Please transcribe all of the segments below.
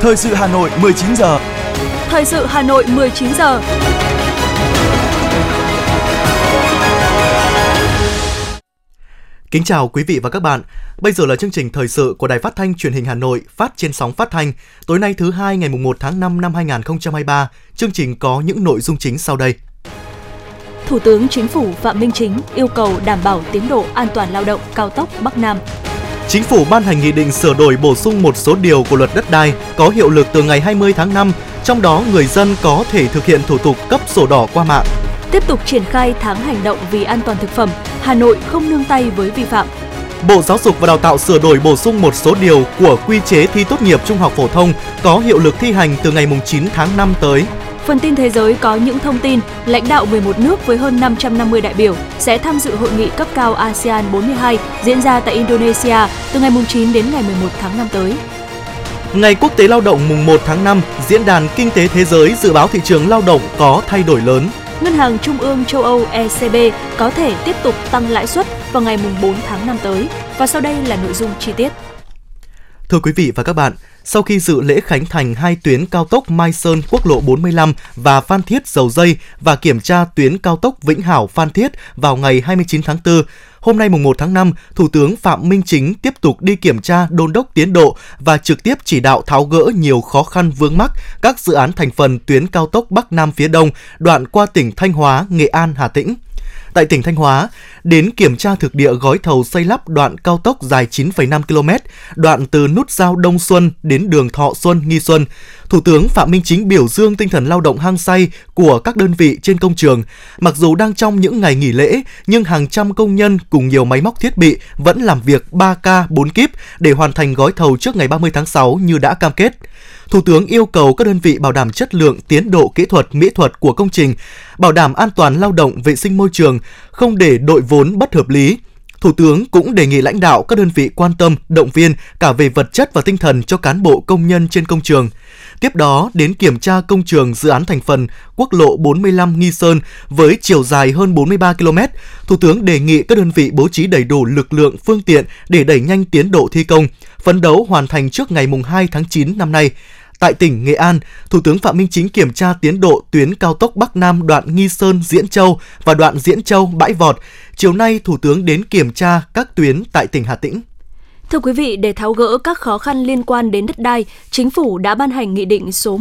Thời sự Hà Nội 19 giờ. Thời sự Hà Nội 19 giờ. Kính chào quý vị và các bạn. Bây giờ là chương trình thời sự của Đài Phát thanh Truyền hình Hà Nội phát trên sóng phát thanh. Tối nay thứ hai ngày 1 tháng 5 năm 2023, chương trình có những nội dung chính sau đây. Thủ tướng Chính phủ Phạm Minh Chính yêu cầu đảm bảo tiến độ an toàn lao động cao tốc Bắc Nam. Chính phủ ban hành nghị định sửa đổi bổ sung một số điều của luật đất đai có hiệu lực từ ngày 20 tháng 5, trong đó người dân có thể thực hiện thủ tục cấp sổ đỏ qua mạng. Tiếp tục triển khai tháng hành động vì an toàn thực phẩm, Hà Nội không nương tay với vi phạm. Bộ Giáo dục và Đào tạo sửa đổi bổ sung một số điều của quy chế thi tốt nghiệp trung học phổ thông có hiệu lực thi hành từ ngày 9 tháng 5 tới. Phần tin thế giới có những thông tin, lãnh đạo 11 nước với hơn 550 đại biểu sẽ tham dự hội nghị cấp cao ASEAN 42 diễn ra tại Indonesia từ ngày 9 đến ngày 11 tháng 5 tới. Ngày Quốc tế Lao động mùng 1 tháng 5, Diễn đàn Kinh tế Thế giới dự báo thị trường lao động có thay đổi lớn. Ngân hàng Trung ương châu Âu ECB có thể tiếp tục tăng lãi suất vào ngày 4 tháng 5 tới. Và sau đây là nội dung chi tiết. Thưa quý vị và các bạn, sau khi dự lễ khánh thành hai tuyến cao tốc Mai Sơn quốc lộ 45 và Phan Thiết Dầu Dây và kiểm tra tuyến cao tốc Vĩnh Hảo Phan Thiết vào ngày 29 tháng 4, Hôm nay mùng 1 tháng 5, Thủ tướng Phạm Minh Chính tiếp tục đi kiểm tra đôn đốc tiến độ và trực tiếp chỉ đạo tháo gỡ nhiều khó khăn vướng mắc các dự án thành phần tuyến cao tốc Bắc Nam phía Đông, đoạn qua tỉnh Thanh Hóa, Nghệ An, Hà Tĩnh tại tỉnh Thanh Hóa, đến kiểm tra thực địa gói thầu xây lắp đoạn cao tốc dài 9,5 km, đoạn từ nút giao Đông Xuân đến đường Thọ Xuân, Nghi Xuân. Thủ tướng Phạm Minh Chính biểu dương tinh thần lao động hăng say của các đơn vị trên công trường. Mặc dù đang trong những ngày nghỉ lễ, nhưng hàng trăm công nhân cùng nhiều máy móc thiết bị vẫn làm việc 3K 4 kíp để hoàn thành gói thầu trước ngày 30 tháng 6 như đã cam kết. Thủ tướng yêu cầu các đơn vị bảo đảm chất lượng, tiến độ kỹ thuật, mỹ thuật của công trình, bảo đảm an toàn lao động, vệ sinh môi trường, không để đội vốn bất hợp lý. Thủ tướng cũng đề nghị lãnh đạo các đơn vị quan tâm, động viên cả về vật chất và tinh thần cho cán bộ công nhân trên công trường. Tiếp đó, đến kiểm tra công trường dự án thành phần quốc lộ 45 Nghi Sơn với chiều dài hơn 43 km, Thủ tướng đề nghị các đơn vị bố trí đầy đủ lực lượng, phương tiện để đẩy nhanh tiến độ thi công, phấn đấu hoàn thành trước ngày 2 tháng 9 năm nay. Tại tỉnh Nghệ An, Thủ tướng Phạm Minh Chính kiểm tra tiến độ tuyến cao tốc Bắc Nam đoạn Nghi Sơn Diễn Châu và đoạn Diễn Châu Bãi Vọt. Chiều nay, Thủ tướng đến kiểm tra các tuyến tại tỉnh Hà Tĩnh. Thưa quý vị, để tháo gỡ các khó khăn liên quan đến đất đai, Chính phủ đã ban hành Nghị định số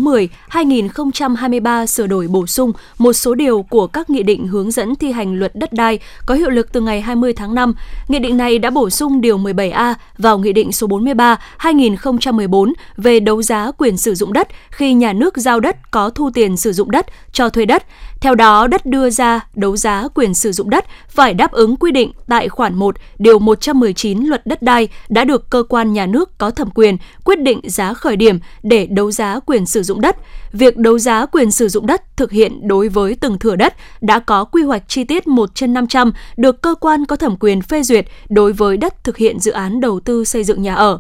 10-2023 sửa đổi bổ sung một số điều của các nghị định hướng dẫn thi hành luật đất đai có hiệu lực từ ngày 20 tháng 5. Nghị định này đã bổ sung điều 17A vào Nghị định số 43-2014 về đấu giá quyền sử dụng đất khi nhà nước giao đất có thu tiền sử dụng đất cho thuê đất. Theo đó, đất đưa ra đấu giá quyền sử dụng đất phải đáp ứng quy định tại khoản 1 điều 119 luật đất đai đã được cơ quan nhà nước có thẩm quyền quyết định giá khởi điểm để đấu giá quyền sử dụng đất. Việc đấu giá quyền sử dụng đất thực hiện đối với từng thửa đất đã có quy hoạch chi tiết 1 trên 500 được cơ quan có thẩm quyền phê duyệt đối với đất thực hiện dự án đầu tư xây dựng nhà ở.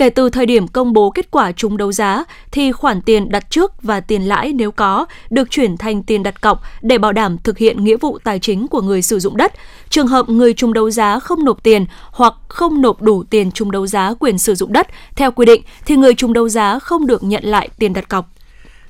Kể từ thời điểm công bố kết quả trúng đấu giá, thì khoản tiền đặt trước và tiền lãi nếu có được chuyển thành tiền đặt cọc để bảo đảm thực hiện nghĩa vụ tài chính của người sử dụng đất. Trường hợp người trúng đấu giá không nộp tiền hoặc không nộp đủ tiền trúng đấu giá quyền sử dụng đất theo quy định, thì người trúng đấu giá không được nhận lại tiền đặt cọc.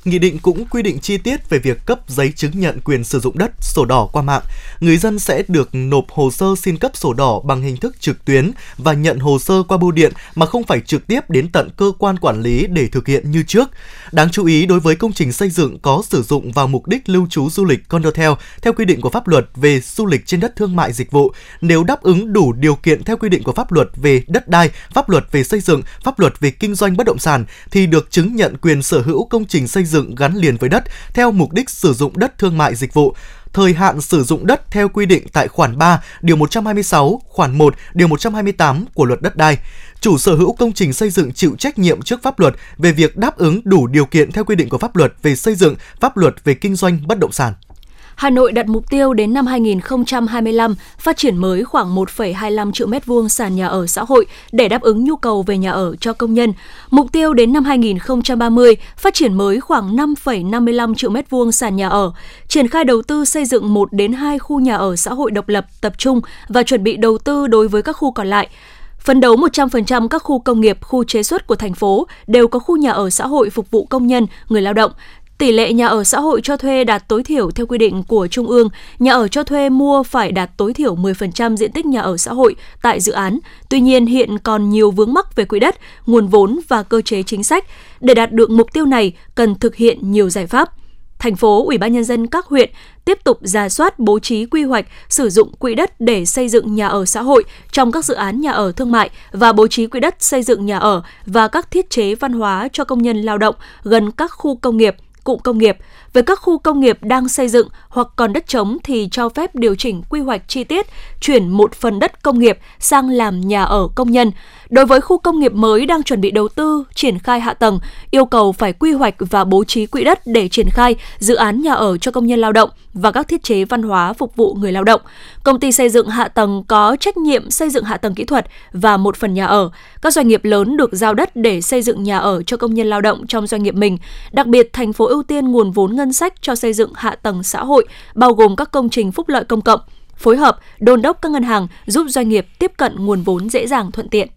Nghị định cũng quy định chi tiết về việc cấp giấy chứng nhận quyền sử dụng đất, sổ đỏ qua mạng. Người dân sẽ được nộp hồ sơ xin cấp sổ đỏ bằng hình thức trực tuyến và nhận hồ sơ qua bưu điện mà không phải trực tiếp đến tận cơ quan quản lý để thực hiện như trước. Đáng chú ý đối với công trình xây dựng có sử dụng vào mục đích lưu trú du lịch condotel theo quy định của pháp luật về du lịch trên đất thương mại dịch vụ, nếu đáp ứng đủ điều kiện theo quy định của pháp luật về đất đai, pháp luật về xây dựng, pháp luật về kinh doanh bất động sản thì được chứng nhận quyền sở hữu công trình xây dựng dựng gắn liền với đất theo mục đích sử dụng đất thương mại dịch vụ thời hạn sử dụng đất theo quy định tại khoản 3, điều 126, khoản 1, điều 128 của luật đất đai. Chủ sở hữu công trình xây dựng chịu trách nhiệm trước pháp luật về việc đáp ứng đủ điều kiện theo quy định của pháp luật về xây dựng, pháp luật về kinh doanh bất động sản. Hà Nội đặt mục tiêu đến năm 2025 phát triển mới khoảng 1,25 triệu mét vuông sàn nhà ở xã hội để đáp ứng nhu cầu về nhà ở cho công nhân. Mục tiêu đến năm 2030 phát triển mới khoảng 5,55 triệu mét vuông sàn nhà ở, triển khai đầu tư xây dựng 1 đến 2 khu nhà ở xã hội độc lập tập trung và chuẩn bị đầu tư đối với các khu còn lại Phấn đấu 100% các khu công nghiệp, khu chế xuất của thành phố đều có khu nhà ở xã hội phục vụ công nhân, người lao động, Tỷ lệ nhà ở xã hội cho thuê đạt tối thiểu theo quy định của Trung ương, nhà ở cho thuê mua phải đạt tối thiểu 10% diện tích nhà ở xã hội tại dự án. Tuy nhiên, hiện còn nhiều vướng mắc về quỹ đất, nguồn vốn và cơ chế chính sách. Để đạt được mục tiêu này, cần thực hiện nhiều giải pháp thành phố, ủy ban nhân dân các huyện tiếp tục ra soát bố trí quy hoạch sử dụng quỹ đất để xây dựng nhà ở xã hội trong các dự án nhà ở thương mại và bố trí quỹ đất xây dựng nhà ở và các thiết chế văn hóa cho công nhân lao động gần các khu công nghiệp, cụm công nghiệp. Với các khu công nghiệp đang xây dựng hoặc còn đất trống thì cho phép điều chỉnh quy hoạch chi tiết, chuyển một phần đất công nghiệp sang làm nhà ở công nhân. Đối với khu công nghiệp mới đang chuẩn bị đầu tư, triển khai hạ tầng, yêu cầu phải quy hoạch và bố trí quỹ đất để triển khai dự án nhà ở cho công nhân lao động và các thiết chế văn hóa phục vụ người lao động. Công ty xây dựng hạ tầng có trách nhiệm xây dựng hạ tầng kỹ thuật và một phần nhà ở. Các doanh nghiệp lớn được giao đất để xây dựng nhà ở cho công nhân lao động trong doanh nghiệp mình. Đặc biệt, thành phố ưu tiên nguồn vốn ngân sách cho xây dựng hạ tầng xã hội, bao gồm các công trình phúc lợi công cộng, phối hợp đôn đốc các ngân hàng giúp doanh nghiệp tiếp cận nguồn vốn dễ dàng thuận tiện.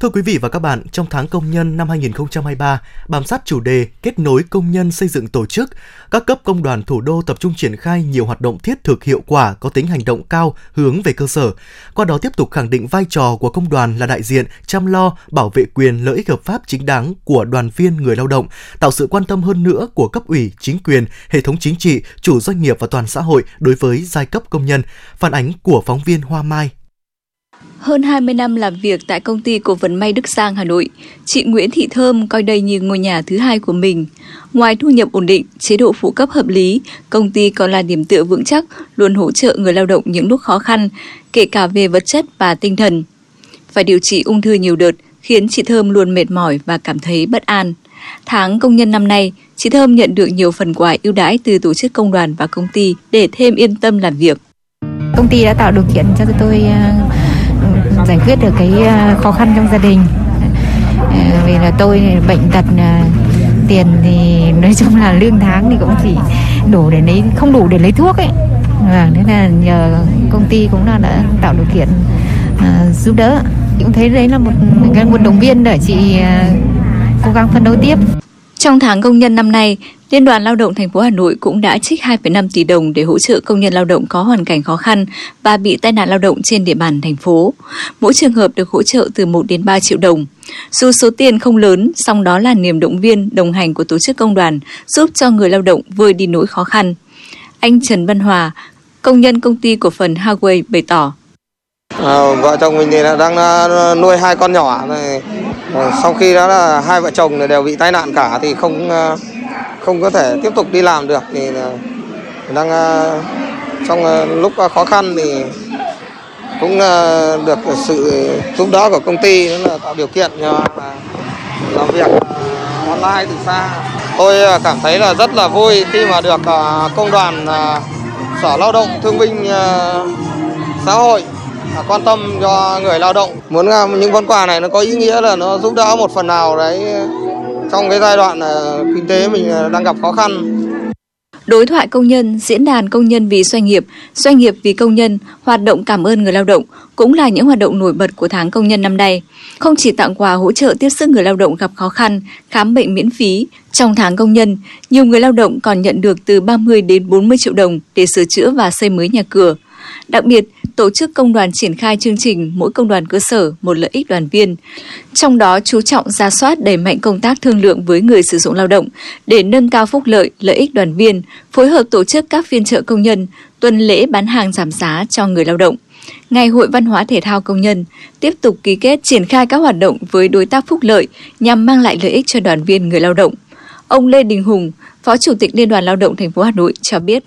Thưa quý vị và các bạn, trong tháng công nhân năm 2023, bám sát chủ đề kết nối công nhân xây dựng tổ chức, các cấp công đoàn thủ đô tập trung triển khai nhiều hoạt động thiết thực hiệu quả có tính hành động cao hướng về cơ sở. Qua đó tiếp tục khẳng định vai trò của công đoàn là đại diện chăm lo bảo vệ quyền lợi ích hợp pháp chính đáng của đoàn viên người lao động, tạo sự quan tâm hơn nữa của cấp ủy, chính quyền, hệ thống chính trị, chủ doanh nghiệp và toàn xã hội đối với giai cấp công nhân. Phản ánh của phóng viên Hoa Mai hơn 20 năm làm việc tại công ty cổ phần may Đức Sang Hà Nội, chị Nguyễn Thị Thơm coi đây như ngôi nhà thứ hai của mình. Ngoài thu nhập ổn định, chế độ phụ cấp hợp lý, công ty còn là điểm tựa vững chắc, luôn hỗ trợ người lao động những lúc khó khăn, kể cả về vật chất và tinh thần. Phải điều trị ung thư nhiều đợt khiến chị Thơm luôn mệt mỏi và cảm thấy bất an. Tháng công nhân năm nay, chị Thơm nhận được nhiều phần quà ưu đãi từ tổ chức công đoàn và công ty để thêm yên tâm làm việc. Công ty đã tạo điều kiện cho tôi ờ, giải quyết được cái ờ, khó khăn trong gia đình. Ờ, vì là tôi bệnh tật ờ, tiền thì nói chung là lương tháng thì cũng chỉ đủ để lấy không đủ để lấy thuốc ấy. Vâng, Và nên là nhờ công ty cũng là đã tạo điều kiện uh, giúp đỡ. Cũng thấy đấy là một cái nguồn động viên để chị uh, cố gắng phấn đấu tiếp. Trong tháng công nhân năm nay, Liên đoàn Lao động thành phố Hà Nội cũng đã trích 2,5 tỷ đồng để hỗ trợ công nhân lao động có hoàn cảnh khó khăn và bị tai nạn lao động trên địa bàn thành phố. Mỗi trường hợp được hỗ trợ từ 1 đến 3 triệu đồng. Dù số tiền không lớn, song đó là niềm động viên, đồng hành của tổ chức công đoàn giúp cho người lao động vơi đi nỗi khó khăn. Anh Trần Văn Hòa, công nhân công ty cổ phần Huawei bày tỏ. À, vợ chồng mình thì đang à, nuôi hai con nhỏ này. Ờ, sau khi đó là hai vợ chồng đều bị tai nạn cả thì không à, không có thể tiếp tục đi làm được thì ờ, đang ờ, trong ờ, lúc khó khăn thì cũng được sự giúp đỡ của công ty đó là tạo điều kiện cho làm việc online từ xa. Tôi cảm thấy là rất là vui khi mà được công đoàn Sở Lao động Thương binh Xã hội quan tâm cho người lao động. Muốn những món quà này nó có ý nghĩa là nó giúp đỡ một phần nào đấy trong cái giai đoạn à, kinh tế mình à, đang gặp khó khăn. Đối thoại công nhân, diễn đàn công nhân vì doanh nghiệp, doanh nghiệp vì công nhân, hoạt động cảm ơn người lao động cũng là những hoạt động nổi bật của tháng công nhân năm nay. Không chỉ tặng quà hỗ trợ tiếp sức người lao động gặp khó khăn, khám bệnh miễn phí, trong tháng công nhân, nhiều người lao động còn nhận được từ 30 đến 40 triệu đồng để sửa chữa và xây mới nhà cửa. Đặc biệt, tổ chức công đoàn triển khai chương trình mỗi công đoàn cơ sở một lợi ích đoàn viên. Trong đó chú trọng ra soát đẩy mạnh công tác thương lượng với người sử dụng lao động để nâng cao phúc lợi, lợi ích đoàn viên, phối hợp tổ chức các phiên trợ công nhân, tuần lễ bán hàng giảm giá cho người lao động. Ngày hội văn hóa thể thao công nhân tiếp tục ký kết triển khai các hoạt động với đối tác phúc lợi nhằm mang lại lợi ích cho đoàn viên người lao động. Ông Lê Đình Hùng, Phó Chủ tịch Liên đoàn Lao động thành phố Hà Nội cho biết.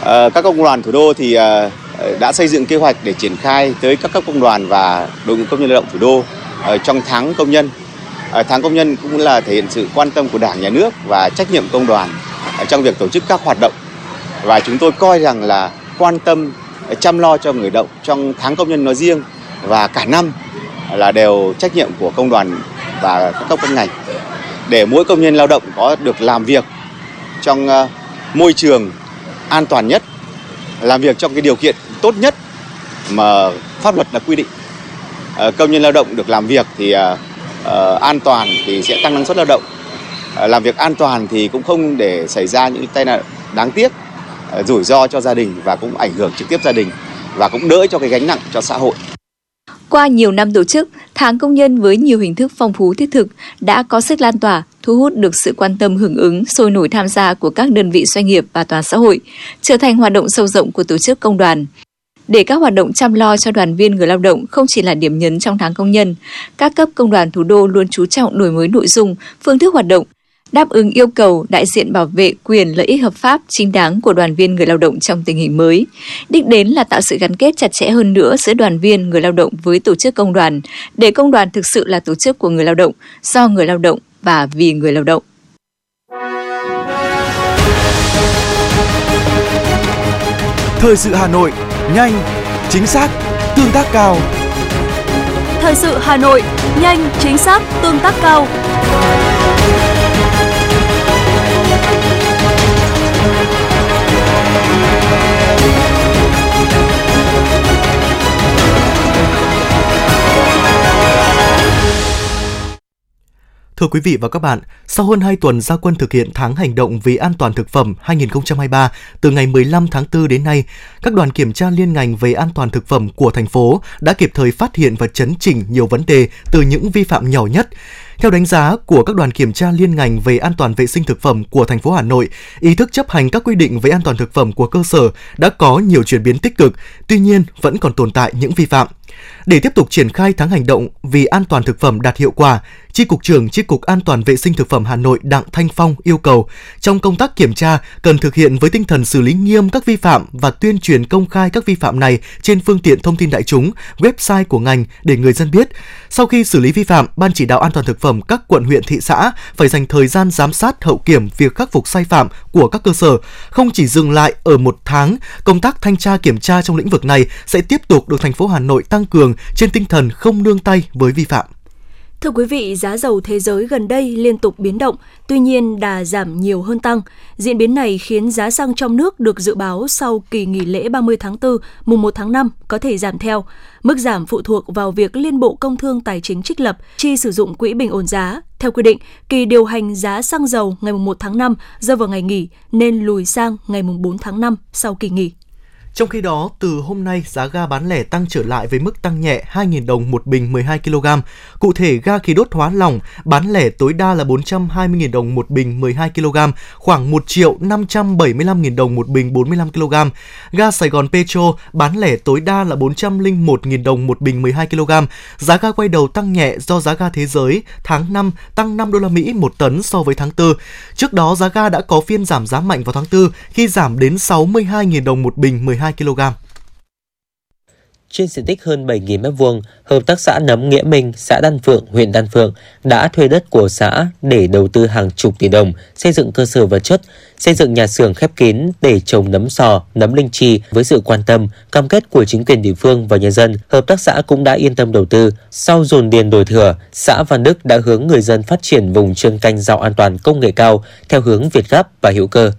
Ờ, các công đoàn thủ đô thì ờ, đã xây dựng kế hoạch để triển khai tới các cấp công đoàn và đội ngũ công nhân lao động thủ đô ờ, trong tháng công nhân. Tháng công nhân cũng là thể hiện sự quan tâm của Đảng, Nhà nước và trách nhiệm công đoàn trong việc tổ chức các hoạt động. Và chúng tôi coi rằng là quan tâm chăm lo cho người động trong tháng công nhân nói riêng và cả năm là đều trách nhiệm của công đoàn và các cấp các ngành để mỗi công nhân lao động có được làm việc trong môi trường an toàn nhất, làm việc trong cái điều kiện tốt nhất mà pháp luật đã quy định. Ờ, công nhân lao động được làm việc thì ờ, ờ, an toàn thì sẽ tăng năng suất lao động làm việc an toàn thì cũng không để xảy ra những tai nạn đáng tiếc rủi ro cho gia đình và cũng ảnh hưởng trực tiếp gia đình và cũng đỡ cho cái gánh nặng cho xã hội. Qua nhiều năm tổ chức, tháng công nhân với nhiều hình thức phong phú thiết thực đã có sức lan tỏa, thu hút được sự quan tâm hưởng ứng, sôi nổi tham gia của các đơn vị doanh nghiệp và toàn xã hội, trở thành hoạt động sâu rộng của tổ chức công đoàn. Để các hoạt động chăm lo cho đoàn viên người lao động không chỉ là điểm nhấn trong tháng công nhân, các cấp công đoàn thủ đô luôn chú trọng đổi mới nội dung, phương thức hoạt động, đáp ứng yêu cầu đại diện bảo vệ quyền lợi ích hợp pháp chính đáng của đoàn viên người lao động trong tình hình mới. Đích đến là tạo sự gắn kết chặt chẽ hơn nữa giữa đoàn viên người lao động với tổ chức công đoàn, để công đoàn thực sự là tổ chức của người lao động, do người lao động và vì người lao động. Thời sự Hà Nội, nhanh, chính xác, tương tác cao. Thời sự Hà Nội, nhanh, chính xác, tương tác cao. Thưa quý vị và các bạn, sau hơn 2 tuần gia quân thực hiện tháng hành động vì an toàn thực phẩm 2023 từ ngày 15 tháng 4 đến nay, các đoàn kiểm tra liên ngành về an toàn thực phẩm của thành phố đã kịp thời phát hiện và chấn chỉnh nhiều vấn đề từ những vi phạm nhỏ nhất. Theo đánh giá của các đoàn kiểm tra liên ngành về an toàn vệ sinh thực phẩm của thành phố Hà Nội, ý thức chấp hành các quy định về an toàn thực phẩm của cơ sở đã có nhiều chuyển biến tích cực, tuy nhiên vẫn còn tồn tại những vi phạm. Để tiếp tục triển khai tháng hành động vì an toàn thực phẩm đạt hiệu quả, Chi cục trưởng Chi cục An toàn vệ sinh thực phẩm Hà Nội Đặng Thanh Phong yêu cầu trong công tác kiểm tra cần thực hiện với tinh thần xử lý nghiêm các vi phạm và tuyên truyền công khai các vi phạm này trên phương tiện thông tin đại chúng, website của ngành để người dân biết. Sau khi xử lý vi phạm, Ban chỉ đạo an toàn thực phẩm các quận huyện thị xã phải dành thời gian giám sát hậu kiểm việc khắc phục sai phạm của các cơ sở, không chỉ dừng lại ở một tháng, công tác thanh tra kiểm tra trong lĩnh vực này sẽ tiếp tục được thành phố Hà Nội tăng cường trên tinh thần không nương tay với vi phạm. Thưa quý vị, giá dầu thế giới gần đây liên tục biến động, tuy nhiên đà giảm nhiều hơn tăng. Diễn biến này khiến giá xăng trong nước được dự báo sau kỳ nghỉ lễ 30 tháng 4, mùng 1 tháng 5 có thể giảm theo. Mức giảm phụ thuộc vào việc Liên Bộ Công Thương Tài chính trích lập chi sử dụng quỹ bình ổn giá. Theo quy định, kỳ điều hành giá xăng dầu ngày 1 tháng 5 rơi vào ngày nghỉ nên lùi sang ngày 4 tháng 5 sau kỳ nghỉ. Trong khi đó, từ hôm nay, giá ga bán lẻ tăng trở lại với mức tăng nhẹ 2.000 đồng một bình 12 kg. Cụ thể, ga khí đốt hóa lỏng bán lẻ tối đa là 420.000 đồng một bình 12 kg, khoảng 1 triệu 575.000 đồng một bình 45 kg. Ga Sài Gòn Petro bán lẻ tối đa là 401.000 đồng một bình 12 kg. Giá ga quay đầu tăng nhẹ do giá ga thế giới tháng 5 tăng 5 đô la Mỹ một tấn so với tháng 4. Trước đó, giá ga đã có phiên giảm giá mạnh vào tháng 4 khi giảm đến 62.000 đồng một bình 12 2 kg. Trên diện tích hơn 7.000 m2, Hợp tác xã Nấm Nghĩa Minh, xã Đan Phượng, huyện Đan Phượng đã thuê đất của xã để đầu tư hàng chục tỷ đồng, xây dựng cơ sở vật chất, xây dựng nhà xưởng khép kín để trồng nấm sò, nấm linh chi với sự quan tâm, cam kết của chính quyền địa phương và nhân dân. Hợp tác xã cũng đã yên tâm đầu tư. Sau dồn điền đổi thừa, xã Văn Đức đã hướng người dân phát triển vùng chuyên canh rau an toàn công nghệ cao theo hướng Việt Gáp và hữu cơ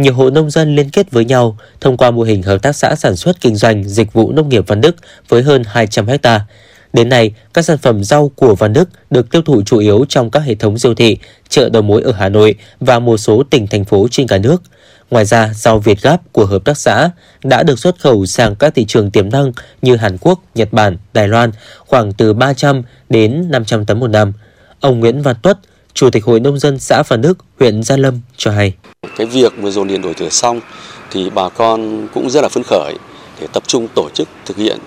nhiều hộ nông dân liên kết với nhau thông qua mô hình hợp tác xã sản xuất kinh doanh dịch vụ nông nghiệp Văn Đức với hơn 200 ha. Đến nay, các sản phẩm rau của Văn Đức được tiêu thụ chủ yếu trong các hệ thống siêu thị, chợ đầu mối ở Hà Nội và một số tỉnh thành phố trên cả nước. Ngoài ra, rau Việt Gáp của hợp tác xã đã được xuất khẩu sang các thị trường tiềm năng như Hàn Quốc, Nhật Bản, Đài Loan khoảng từ 300 đến 500 tấn một năm. Ông Nguyễn Văn Tuất, Chủ tịch Hội Nông dân xã Phản Đức, huyện Gia Lâm cho hay. Cái việc vừa dồn điền đổi thửa xong thì bà con cũng rất là phấn khởi để tập trung tổ chức thực hiện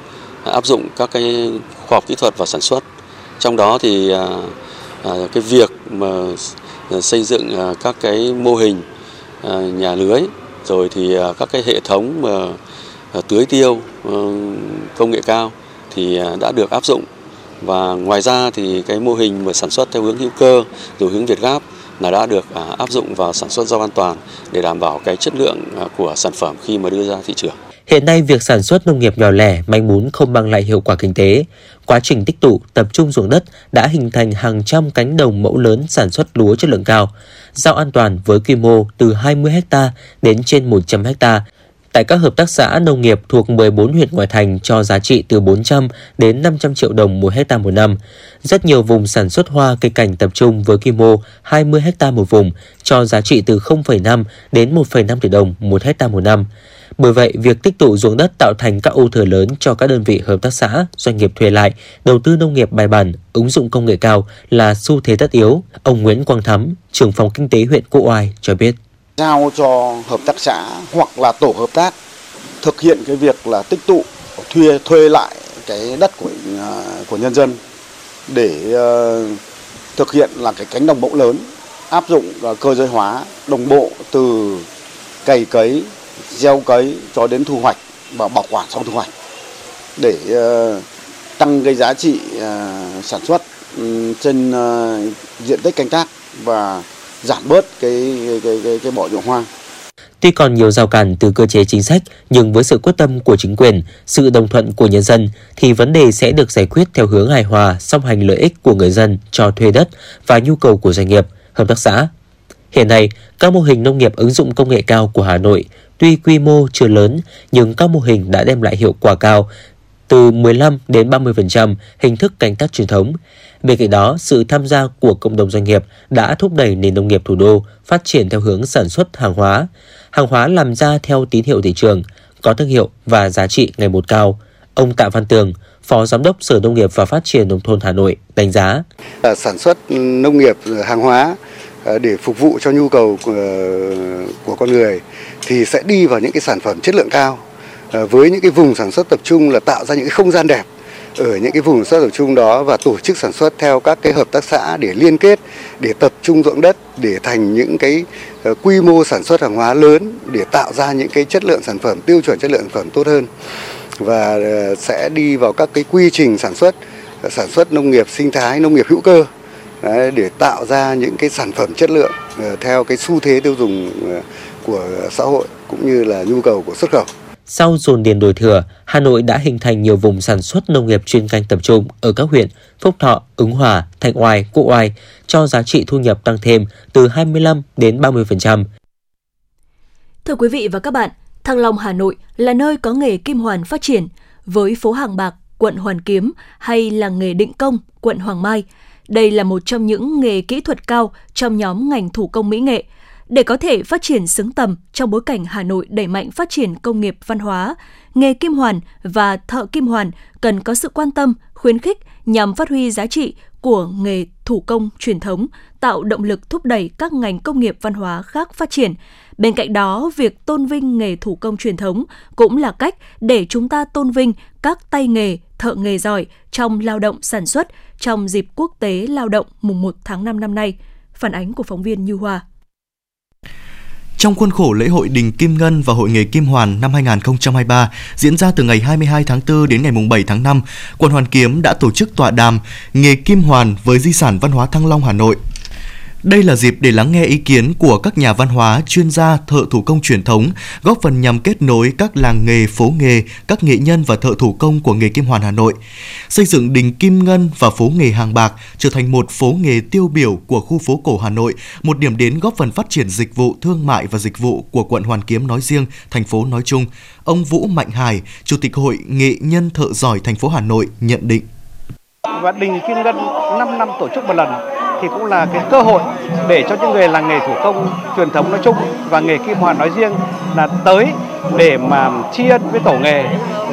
à, áp dụng các cái khoa học kỹ thuật vào sản xuất. Trong đó thì à, à, cái việc mà xây dựng à, các cái mô hình à, nhà lưới rồi thì à, các cái hệ thống mà tưới tiêu công nghệ cao thì đã được áp dụng và ngoài ra thì cái mô hình mà sản xuất theo hướng hữu cơ rồi hướng Việt Gáp là đã được à, áp dụng vào sản xuất rau an toàn để đảm bảo cái chất lượng à, của sản phẩm khi mà đưa ra thị trường. Hiện nay việc sản xuất nông nghiệp nhỏ lẻ, manh mún không mang lại hiệu quả kinh tế. Quá trình tích tụ, tập trung ruộng đất đã hình thành hàng trăm cánh đồng mẫu lớn sản xuất lúa chất lượng cao. Rau an toàn với quy mô từ 20 ha đến trên 100 ha tại các hợp tác xã nông nghiệp thuộc 14 huyện ngoại thành cho giá trị từ 400 đến 500 triệu đồng một hecta một năm. Rất nhiều vùng sản xuất hoa cây cảnh tập trung với quy mô 20 hecta một vùng cho giá trị từ 0,5 đến 1,5 tỷ đồng một hecta một năm. Bởi vậy, việc tích tụ ruộng đất tạo thành các ô thừa lớn cho các đơn vị hợp tác xã, doanh nghiệp thuê lại, đầu tư nông nghiệp bài bản, ứng dụng công nghệ cao là xu thế tất yếu. Ông Nguyễn Quang Thắm, trưởng phòng kinh tế huyện Quốc Oai cho biết. Giao cho hợp tác xã hoặc là tổ hợp tác thực hiện cái việc là tích tụ thuê thuê lại cái đất của à, của nhân dân để uh, thực hiện là cái cánh đồng mẫu lớn áp dụng uh, cơ giới hóa đồng bộ từ cày cấy gieo cấy cho đến thu hoạch và bảo quản sau thu hoạch để uh, tăng cái giá trị uh, sản xuất um, trên uh, diện tích canh tác và giảm bớt cái cái cái, cái bỏ ruộng hoang. Tuy còn nhiều rào cản từ cơ chế chính sách, nhưng với sự quyết tâm của chính quyền, sự đồng thuận của nhân dân, thì vấn đề sẽ được giải quyết theo hướng hài hòa, song hành lợi ích của người dân cho thuê đất và nhu cầu của doanh nghiệp, hợp tác xã. Hiện nay, các mô hình nông nghiệp ứng dụng công nghệ cao của Hà Nội tuy quy mô chưa lớn nhưng các mô hình đã đem lại hiệu quả cao từ 15 đến 30% hình thức canh tác truyền thống. Bên cạnh đó, sự tham gia của cộng đồng doanh nghiệp đã thúc đẩy nền nông nghiệp thủ đô phát triển theo hướng sản xuất hàng hóa. Hàng hóa làm ra theo tín hiệu thị trường, có thương hiệu và giá trị ngày một cao. Ông Tạ Văn Tường, Phó Giám đốc Sở Nông nghiệp và Phát triển Nông thôn Hà Nội đánh giá. Ờ, sản xuất nông nghiệp ờ, hàng hóa ờ, để phục vụ cho nhu cầu của, con người thì sẽ đi vào những cái sản phẩm chất lượng cao với những cái vùng sản xuất tập trung là tạo ra những cái không gian đẹp ở những cái vùng sản xuất tập trung đó và tổ chức sản xuất theo các cái hợp tác xã để liên kết để tập trung ruộng đất để thành những cái ờ, quy mô sản xuất hàng hóa lớn để tạo ra những cái chất lượng sản phẩm tiêu chuẩn chất lượng sản phẩm tốt hơn và ờ, sẽ đi vào các cái quy trình sản xuất ờ, sản xuất nông nghiệp sinh thái nông nghiệp hữu cơ Đấy, để tạo ra những cái sản phẩm chất lượng theo cái xu thế tiêu dùng của xã hội cũng như là nhu cầu của xuất khẩu. Sau dồn điền đổi thừa, Hà Nội đã hình thành nhiều vùng sản xuất nông nghiệp chuyên canh tập trung ở các huyện Phúc Thọ, Ứng Hòa, Thanh Oai, cụ Oai cho giá trị thu nhập tăng thêm từ 25 đến 30%. Thưa quý vị và các bạn, Thăng Long Hà Nội là nơi có nghề kim hoàn phát triển với phố Hàng Bạc, quận Hoàn Kiếm hay là nghề định công, quận Hoàng Mai. Đây là một trong những nghề kỹ thuật cao trong nhóm ngành thủ công mỹ nghệ – để có thể phát triển xứng tầm trong bối cảnh Hà Nội đẩy mạnh phát triển công nghiệp văn hóa, nghề kim hoàn và thợ kim hoàn cần có sự quan tâm, khuyến khích nhằm phát huy giá trị của nghề thủ công truyền thống, tạo động lực thúc đẩy các ngành công nghiệp văn hóa khác phát triển. Bên cạnh đó, việc tôn vinh nghề thủ công truyền thống cũng là cách để chúng ta tôn vinh các tay nghề, thợ nghề giỏi trong lao động sản xuất trong dịp quốc tế lao động mùng 1 tháng 5 năm nay. Phản ánh của phóng viên Như Hoa. Trong khuôn khổ lễ hội Đình Kim Ngân và Hội nghề Kim Hoàn năm 2023 diễn ra từ ngày 22 tháng 4 đến ngày 7 tháng 5, quận Hoàn Kiếm đã tổ chức tọa đàm Nghề Kim Hoàn với di sản văn hóa Thăng Long Hà Nội đây là dịp để lắng nghe ý kiến của các nhà văn hóa, chuyên gia, thợ thủ công truyền thống, góp phần nhằm kết nối các làng nghề, phố nghề, các nghệ nhân và thợ thủ công của nghề Kim Hoàn Hà Nội. Xây dựng đình Kim Ngân và phố nghề Hàng Bạc trở thành một phố nghề tiêu biểu của khu phố cổ Hà Nội, một điểm đến góp phần phát triển dịch vụ thương mại và dịch vụ của quận Hoàn Kiếm nói riêng, thành phố nói chung. Ông Vũ Mạnh Hải, Chủ tịch Hội Nghệ nhân thợ giỏi thành phố Hà Nội nhận định. Và đình Kim Ngân 5 năm tổ chức một lần thì cũng là cái cơ hội để cho những người làng nghề thủ công, truyền thống nói chung và nghề kim hoàn nói riêng là tới để mà tri ân với tổ nghề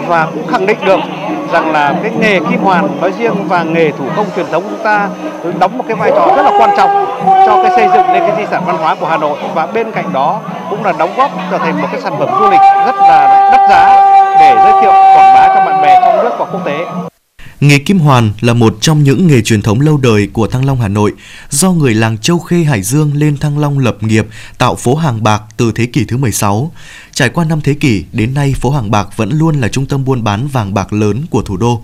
và cũng khẳng định được rằng là cái nghề kim hoàn nói riêng và nghề thủ công truyền thống chúng ta đóng một cái vai trò rất là quan trọng cho cái xây dựng lên cái di sản văn hóa của Hà Nội và bên cạnh đó cũng là đóng góp trở thành một cái sản phẩm du lịch rất là đắt giá để giới thiệu quảng bá cho bạn bè trong nước và quốc tế. Nghề kim hoàn là một trong những nghề truyền thống lâu đời của Thăng Long Hà Nội, do người làng Châu Khê Hải Dương lên Thăng Long lập nghiệp tạo phố hàng bạc từ thế kỷ thứ 16. Trải qua năm thế kỷ, đến nay phố hàng bạc vẫn luôn là trung tâm buôn bán vàng bạc lớn của thủ đô.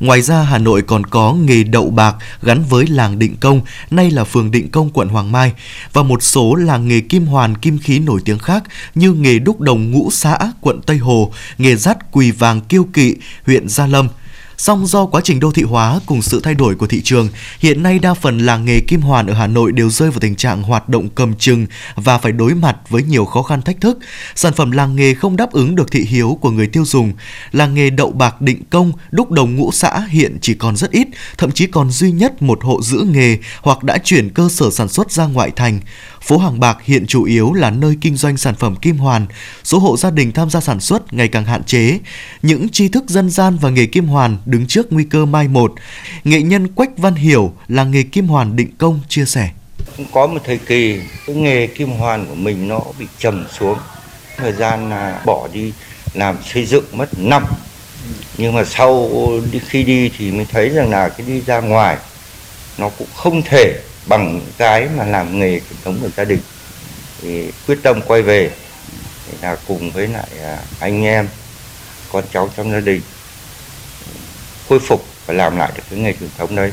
Ngoài ra, Hà Nội còn có nghề đậu bạc gắn với làng Định Công, nay là phường Định Công quận Hoàng Mai, và một số làng nghề kim hoàn kim khí nổi tiếng khác như nghề đúc đồng ngũ xã quận Tây Hồ, nghề dắt quỳ vàng kiêu kỵ huyện Gia Lâm – Song do quá trình đô thị hóa cùng sự thay đổi của thị trường, hiện nay đa phần làng nghề kim hoàn ở Hà Nội đều rơi vào tình trạng hoạt động cầm chừng và phải đối mặt với nhiều khó khăn thách thức. Sản phẩm làng nghề không đáp ứng được thị hiếu của người tiêu dùng. Làng nghề đậu bạc định công, đúc đồng ngũ xã hiện chỉ còn rất ít, thậm chí còn duy nhất một hộ giữ nghề hoặc đã chuyển cơ sở sản xuất ra ngoại thành. Phố Hàng Bạc hiện chủ yếu là nơi kinh doanh sản phẩm kim hoàn, số hộ gia đình tham gia sản xuất ngày càng hạn chế. Những tri thức dân gian và nghề kim hoàn đứng trước nguy cơ mai một. Nghệ nhân Quách Văn Hiểu là nghề kim hoàn định công chia sẻ. Có một thời kỳ cái nghề kim hoàn của mình nó bị trầm xuống. Thời gian là bỏ đi làm xây dựng mất năm. Nhưng mà sau khi đi thì mới thấy rằng là cái đi ra ngoài nó cũng không thể bằng cái mà làm nghề truyền thống của gia đình. Thì quyết tâm quay về, thì là cùng với lại à, anh em, con cháu trong gia đình, khôi phục và làm lại được cái nghề truyền thống đấy.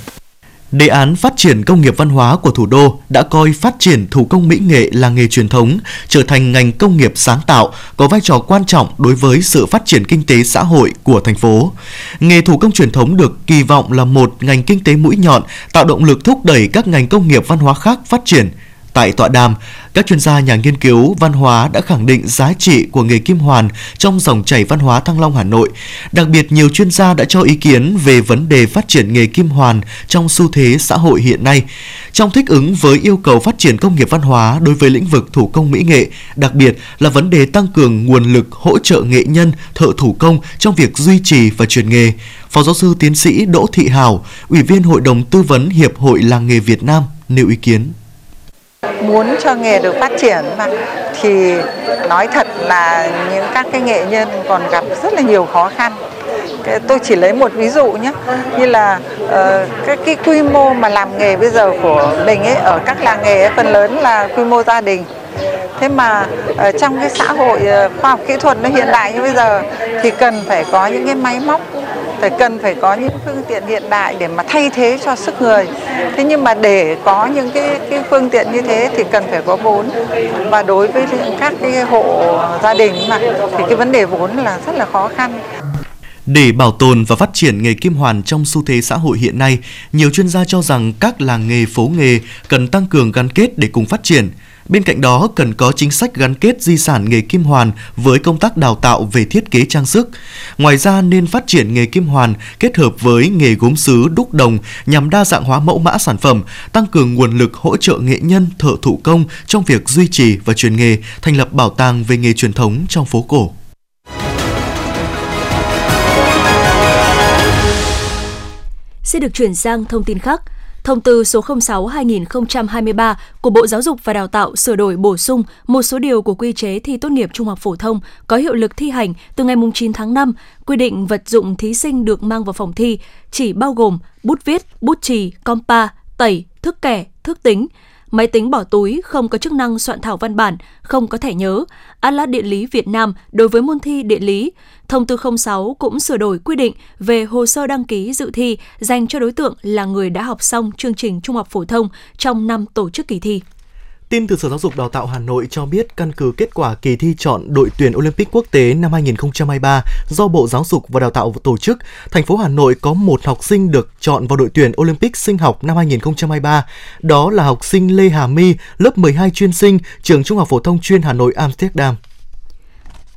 Đề án phát triển công nghiệp văn hóa của thủ đô đã coi phát triển thủ công mỹ nghệ là nghề truyền thống trở thành ngành công nghiệp sáng tạo có vai trò quan trọng đối với sự phát triển kinh tế xã hội của thành phố. Nghề thủ công truyền thống được kỳ vọng là một ngành kinh tế mũi nhọn, tạo động lực thúc đẩy các ngành công nghiệp văn hóa khác phát triển. Tại tọa đàm, các chuyên gia nhà nghiên cứu văn hóa đã khẳng định giá trị của nghề kim hoàn trong dòng chảy văn hóa Thăng Long Hà Nội. Đặc biệt, nhiều chuyên gia đã cho ý kiến về vấn đề phát triển nghề kim hoàn trong xu thế xã hội hiện nay. Trong thích ứng với yêu cầu phát triển công nghiệp văn hóa đối với lĩnh vực thủ công mỹ nghệ, đặc biệt là vấn đề tăng cường nguồn lực hỗ trợ nghệ nhân, thợ thủ công trong việc duy trì và truyền nghề. Phó giáo sư tiến sĩ Đỗ Thị Hảo, Ủy viên Hội đồng Tư vấn Hiệp hội Làng nghề Việt Nam nêu ý kiến muốn cho nghề được phát triển mà thì nói thật là những các cái nghệ nhân còn gặp rất là nhiều khó khăn. Tôi chỉ lấy một ví dụ nhé như là uh, cái, cái quy mô mà làm nghề bây giờ của mình ấy ở các làng nghề ấy, phần lớn là quy mô gia đình. Thế mà ở trong cái xã hội uh, khoa học kỹ thuật nó hiện đại như bây giờ thì cần phải có những cái máy móc phải cần phải có những phương tiện hiện đại để mà thay thế cho sức người. Thế nhưng mà để có những cái cái phương tiện như thế thì cần phải có vốn. Và đối với các cái hộ gia đình mà thì cái vấn đề vốn là rất là khó khăn. Để bảo tồn và phát triển nghề kim hoàn trong xu thế xã hội hiện nay, nhiều chuyên gia cho rằng các làng nghề phố nghề cần tăng cường gắn kết để cùng phát triển. Bên cạnh đó, cần có chính sách gắn kết di sản nghề kim hoàn với công tác đào tạo về thiết kế trang sức. Ngoài ra, nên phát triển nghề kim hoàn kết hợp với nghề gốm sứ đúc đồng nhằm đa dạng hóa mẫu mã sản phẩm, tăng cường nguồn lực hỗ trợ nghệ nhân, thợ thủ công trong việc duy trì và truyền nghề, thành lập bảo tàng về nghề truyền thống trong phố cổ. Xin được chuyển sang thông tin khác. Thông tư số 06-2023 của Bộ Giáo dục và Đào tạo sửa đổi bổ sung một số điều của quy chế thi tốt nghiệp trung học phổ thông có hiệu lực thi hành từ ngày 9 tháng 5, quy định vật dụng thí sinh được mang vào phòng thi chỉ bao gồm bút viết, bút chì, compa, tẩy, thước kẻ, thước tính, máy tính bỏ túi không có chức năng soạn thảo văn bản, không có thẻ nhớ, Atlas Địa lý Việt Nam đối với môn thi địa lý. Thông tư 06 cũng sửa đổi quy định về hồ sơ đăng ký dự thi dành cho đối tượng là người đã học xong chương trình trung học phổ thông trong năm tổ chức kỳ thi. Tin từ Sở Giáo dục Đào tạo Hà Nội cho biết căn cứ kết quả kỳ thi chọn đội tuyển Olympic quốc tế năm 2023 do Bộ Giáo dục và Đào tạo tổ chức, thành phố Hà Nội có một học sinh được chọn vào đội tuyển Olympic sinh học năm 2023. Đó là học sinh Lê Hà My, lớp 12 chuyên sinh, trường Trung học phổ thông chuyên Hà Nội Amsterdam.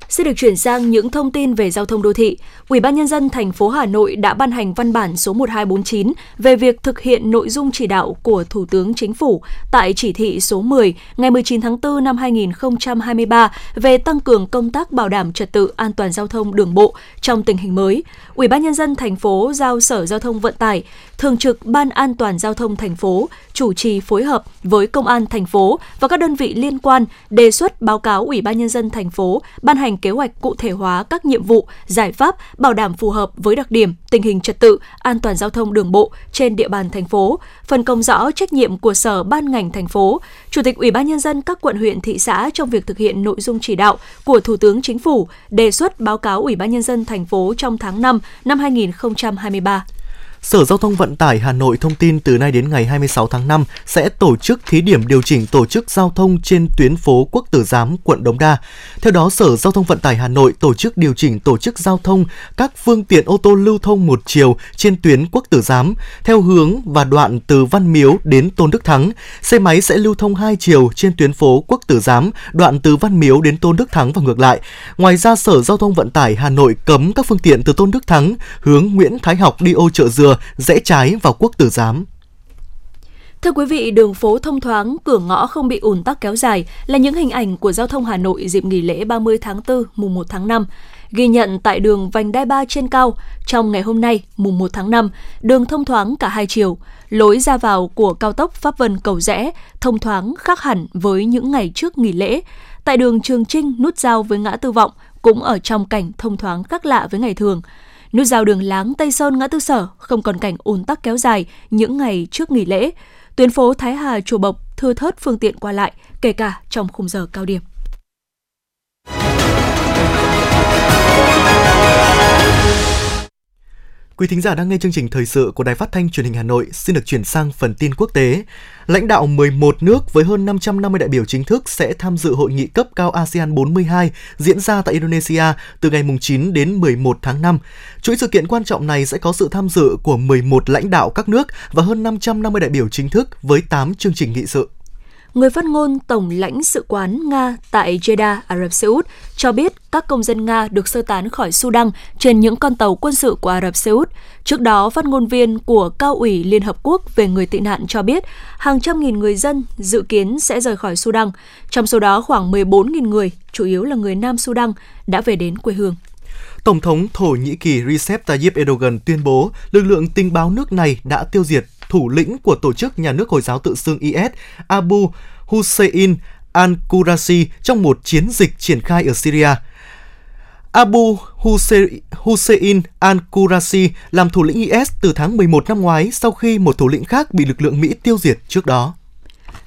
Sẽ được chuyển sang những thông tin về giao thông đô thị. Ủy ban nhân dân thành phố Hà Nội đã ban hành văn bản số 1249 về việc thực hiện nội dung chỉ đạo của Thủ tướng Chính phủ tại chỉ thị số 10 ngày 19 tháng 4 năm 2023 về tăng cường công tác bảo đảm trật tự an toàn giao thông đường bộ trong tình hình mới. Ủy ban nhân dân thành phố giao Sở Giao thông Vận tải, Thường trực Ban An toàn giao thông thành phố chủ trì phối hợp với công an thành phố và các đơn vị liên quan đề xuất báo cáo Ủy ban nhân dân thành phố ban hành kế hoạch cụ thể hóa các nhiệm vụ, giải pháp bảo đảm phù hợp với đặc điểm, tình hình trật tự, an toàn giao thông đường bộ trên địa bàn thành phố, phân công rõ trách nhiệm của sở ban ngành thành phố, Chủ tịch Ủy ban nhân dân các quận huyện thị xã trong việc thực hiện nội dung chỉ đạo của Thủ tướng Chính phủ đề xuất báo cáo Ủy ban nhân dân thành phố trong tháng 5 năm 2023. Sở Giao thông Vận tải Hà Nội thông tin từ nay đến ngày 26 tháng 5 sẽ tổ chức thí điểm điều chỉnh tổ chức giao thông trên tuyến phố Quốc Tử Giám, quận Đống Đa. Theo đó, Sở Giao thông Vận tải Hà Nội tổ chức điều chỉnh tổ chức giao thông các phương tiện ô tô lưu thông một chiều trên tuyến Quốc Tử Giám theo hướng và đoạn từ Văn Miếu đến Tôn Đức Thắng. Xe máy sẽ lưu thông hai chiều trên tuyến phố Quốc Tử Giám, đoạn từ Văn Miếu đến Tôn Đức Thắng và ngược lại. Ngoài ra, Sở Giao thông Vận tải Hà Nội cấm các phương tiện từ Tôn Đức Thắng hướng Nguyễn Thái Học đi ô chợ Dừa rẽ trái vào Quốc Tử Giám. Thưa quý vị, đường phố thông thoáng, cửa ngõ không bị ùn tắc kéo dài là những hình ảnh của giao thông Hà Nội dịp nghỉ lễ 30 tháng 4, mùng 1 tháng 5. Ghi nhận tại đường vành đai 3 trên cao, trong ngày hôm nay, mùng 1 tháng 5, đường thông thoáng cả hai chiều. Lối ra vào của cao tốc Pháp Vân Cầu Rẽ thông thoáng khác hẳn với những ngày trước nghỉ lễ. Tại đường Trường Trinh, nút giao với ngã tư vọng cũng ở trong cảnh thông thoáng khác lạ với ngày thường. Nút giao đường Láng Tây Sơn ngã tư sở không còn cảnh ùn tắc kéo dài những ngày trước nghỉ lễ. Tuyến phố Thái Hà Chùa Bộc thưa thớt phương tiện qua lại, kể cả trong khung giờ cao điểm. Quý thính giả đang nghe chương trình thời sự của Đài Phát thanh Truyền hình Hà Nội xin được chuyển sang phần tin quốc tế. Lãnh đạo 11 nước với hơn 550 đại biểu chính thức sẽ tham dự hội nghị cấp cao ASEAN 42 diễn ra tại Indonesia từ ngày 9 đến 11 tháng 5. Chuỗi sự kiện quan trọng này sẽ có sự tham dự của 11 lãnh đạo các nước và hơn 550 đại biểu chính thức với 8 chương trình nghị sự người phát ngôn Tổng lãnh sự quán Nga tại Jeddah, Ả Rập Xê Út cho biết các công dân Nga được sơ tán khỏi Sudan trên những con tàu quân sự của Ả Rập Xê Út. Trước đó, phát ngôn viên của Cao ủy Liên Hợp Quốc về người tị nạn cho biết hàng trăm nghìn người dân dự kiến sẽ rời khỏi Sudan, trong số đó khoảng 14.000 người, chủ yếu là người Nam Sudan, đã về đến quê hương. Tổng thống Thổ Nhĩ Kỳ Recep Tayyip Erdogan tuyên bố lực lượng tình báo nước này đã tiêu diệt thủ lĩnh của tổ chức nhà nước Hồi giáo tự xưng IS Abu Hussein al-Qurasi trong một chiến dịch triển khai ở Syria. Abu Hussein al-Qurasi làm thủ lĩnh IS từ tháng 11 năm ngoái sau khi một thủ lĩnh khác bị lực lượng Mỹ tiêu diệt trước đó.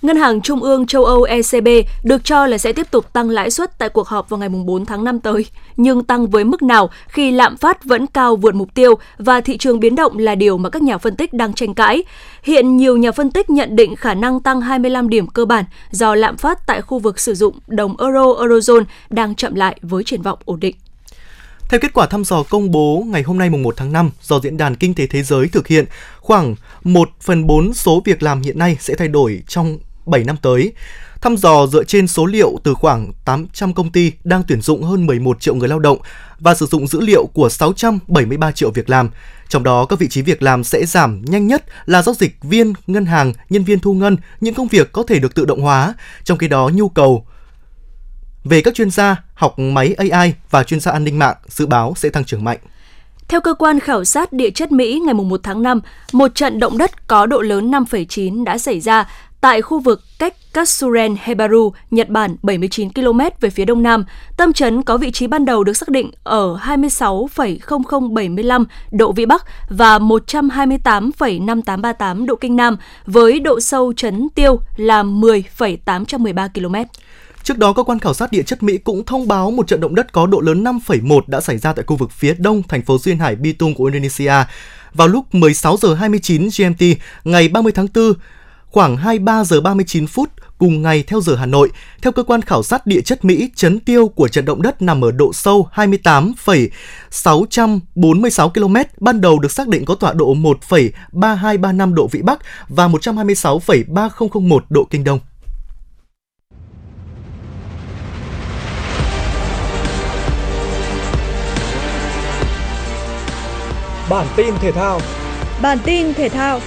Ngân hàng Trung ương châu Âu ECB được cho là sẽ tiếp tục tăng lãi suất tại cuộc họp vào ngày 4 tháng 5 tới, nhưng tăng với mức nào khi lạm phát vẫn cao vượt mục tiêu và thị trường biến động là điều mà các nhà phân tích đang tranh cãi. Hiện nhiều nhà phân tích nhận định khả năng tăng 25 điểm cơ bản do lạm phát tại khu vực sử dụng đồng euro eurozone đang chậm lại với triển vọng ổn định. Theo kết quả thăm dò công bố ngày hôm nay mùng 1 tháng 5 do Diễn đàn Kinh tế Thế giới thực hiện, khoảng 1 phần 4 số việc làm hiện nay sẽ thay đổi trong 7 năm tới. Thăm dò dựa trên số liệu từ khoảng 800 công ty đang tuyển dụng hơn 11 triệu người lao động và sử dụng dữ liệu của 673 triệu việc làm. Trong đó, các vị trí việc làm sẽ giảm nhanh nhất là giao dịch viên, ngân hàng, nhân viên thu ngân, những công việc có thể được tự động hóa. Trong khi đó, nhu cầu về các chuyên gia học máy AI và chuyên gia an ninh mạng dự báo sẽ tăng trưởng mạnh. Theo cơ quan khảo sát địa chất Mỹ ngày 1 tháng 5, một trận động đất có độ lớn 5,9 đã xảy ra tại khu vực cách Katsuren Hebaru, Nhật Bản 79 km về phía đông nam. Tâm chấn có vị trí ban đầu được xác định ở 26,0075 độ Vĩ Bắc và 128,5838 độ Kinh Nam với độ sâu chấn tiêu là 10,813 km. Trước đó, cơ quan khảo sát địa chất Mỹ cũng thông báo một trận động đất có độ lớn 5,1 đã xảy ra tại khu vực phía đông thành phố duyên hải Bitung của Indonesia vào lúc 16 giờ 29 GMT ngày 30 tháng 4 khoảng 23 giờ 39 phút cùng ngày theo giờ Hà Nội. Theo cơ quan khảo sát địa chất Mỹ, chấn tiêu của trận động đất nằm ở độ sâu 28,646 km, ban đầu được xác định có tọa độ 1,3235 độ Vĩ Bắc và 126,3001 độ Kinh Đông. Bản tin thể thao Bản tin thể thao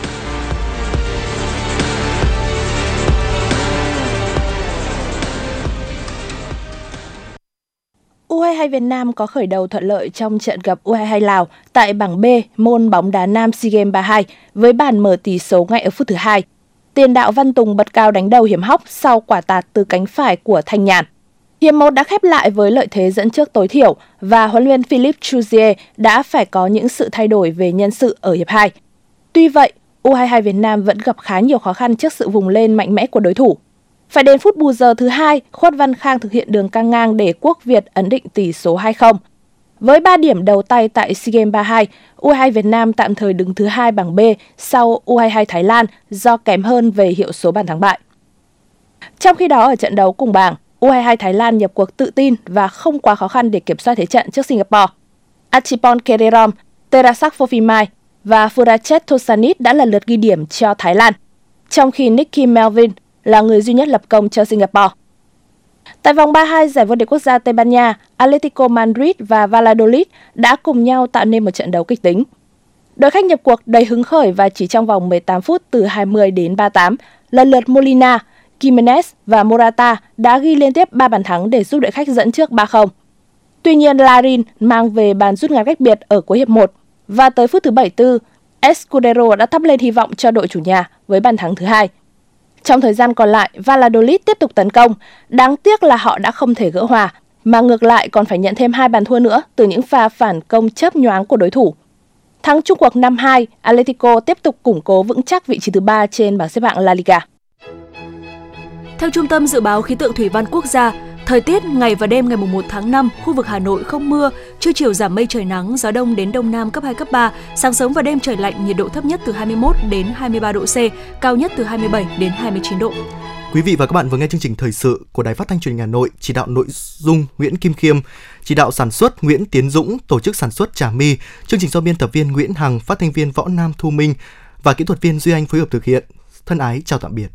U22 Việt Nam có khởi đầu thuận lợi trong trận gặp U22 Lào tại bảng B môn bóng đá nam SEA Games 32 với bàn mở tỷ số ngay ở phút thứ hai. Tiền đạo Văn Tùng bật cao đánh đầu hiểm hóc sau quả tạt từ cánh phải của Thanh Nhàn. Hiệp 1 đã khép lại với lợi thế dẫn trước tối thiểu và huấn luyện Philippe Chuzier đã phải có những sự thay đổi về nhân sự ở hiệp 2. Tuy vậy, U22 Việt Nam vẫn gặp khá nhiều khó khăn trước sự vùng lên mạnh mẽ của đối thủ. Phải đến phút bù giờ thứ hai, Khuất Văn Khang thực hiện đường căng ngang để Quốc Việt ấn định tỷ số 2-0. Với 3 điểm đầu tay tại SEA Games 32, U22 Việt Nam tạm thời đứng thứ hai bảng B sau U22 Thái Lan do kém hơn về hiệu số bàn thắng bại. Trong khi đó ở trận đấu cùng bảng, U22 Thái Lan nhập cuộc tự tin và không quá khó khăn để kiểm soát thế trận trước Singapore. Achipon Kererom, Terasak Fofimai và Furachet Tosanit đã lần lượt ghi điểm cho Thái Lan, trong khi Nicky Melvin là người duy nhất lập công cho Singapore. Tại vòng 32 giải vô địch quốc gia Tây Ban Nha, Atletico Madrid và Valladolid đã cùng nhau tạo nên một trận đấu kịch tính. Đội khách nhập cuộc đầy hứng khởi và chỉ trong vòng 18 phút từ 20 đến 38, lần lượt Molina, Jimenez và Morata đã ghi liên tiếp 3 bàn thắng để giúp đội khách dẫn trước 3-0. Tuy nhiên, Larin mang về bàn rút ngắn cách biệt ở cuối hiệp 1 và tới phút thứ 74, Escudero đã thắp lên hy vọng cho đội chủ nhà với bàn thắng thứ hai. Trong thời gian còn lại, Valladolid tiếp tục tấn công. Đáng tiếc là họ đã không thể gỡ hòa, mà ngược lại còn phải nhận thêm hai bàn thua nữa từ những pha phản công chớp nhoáng của đối thủ. Thắng chung cuộc 5-2, Atletico tiếp tục củng cố vững chắc vị trí thứ ba trên bảng xếp hạng La Liga. Theo Trung tâm Dự báo Khí tượng Thủy văn Quốc gia, Thời tiết ngày và đêm ngày 1 tháng 5, khu vực Hà Nội không mưa, trưa chiều giảm mây trời nắng, gió đông đến đông nam cấp 2 cấp 3, sáng sớm và đêm trời lạnh, nhiệt độ thấp nhất từ 21 đến 23 độ C, cao nhất từ 27 đến 29 độ. Quý vị và các bạn vừa nghe chương trình thời sự của Đài Phát thanh Truyền hình Hà Nội, chỉ đạo nội dung Nguyễn Kim Khiêm, chỉ đạo sản xuất Nguyễn Tiến Dũng, tổ chức sản xuất Trà My, chương trình do biên tập viên Nguyễn Hằng, phát thanh viên Võ Nam Thu Minh và kỹ thuật viên Duy Anh phối hợp thực hiện. Thân ái chào tạm biệt.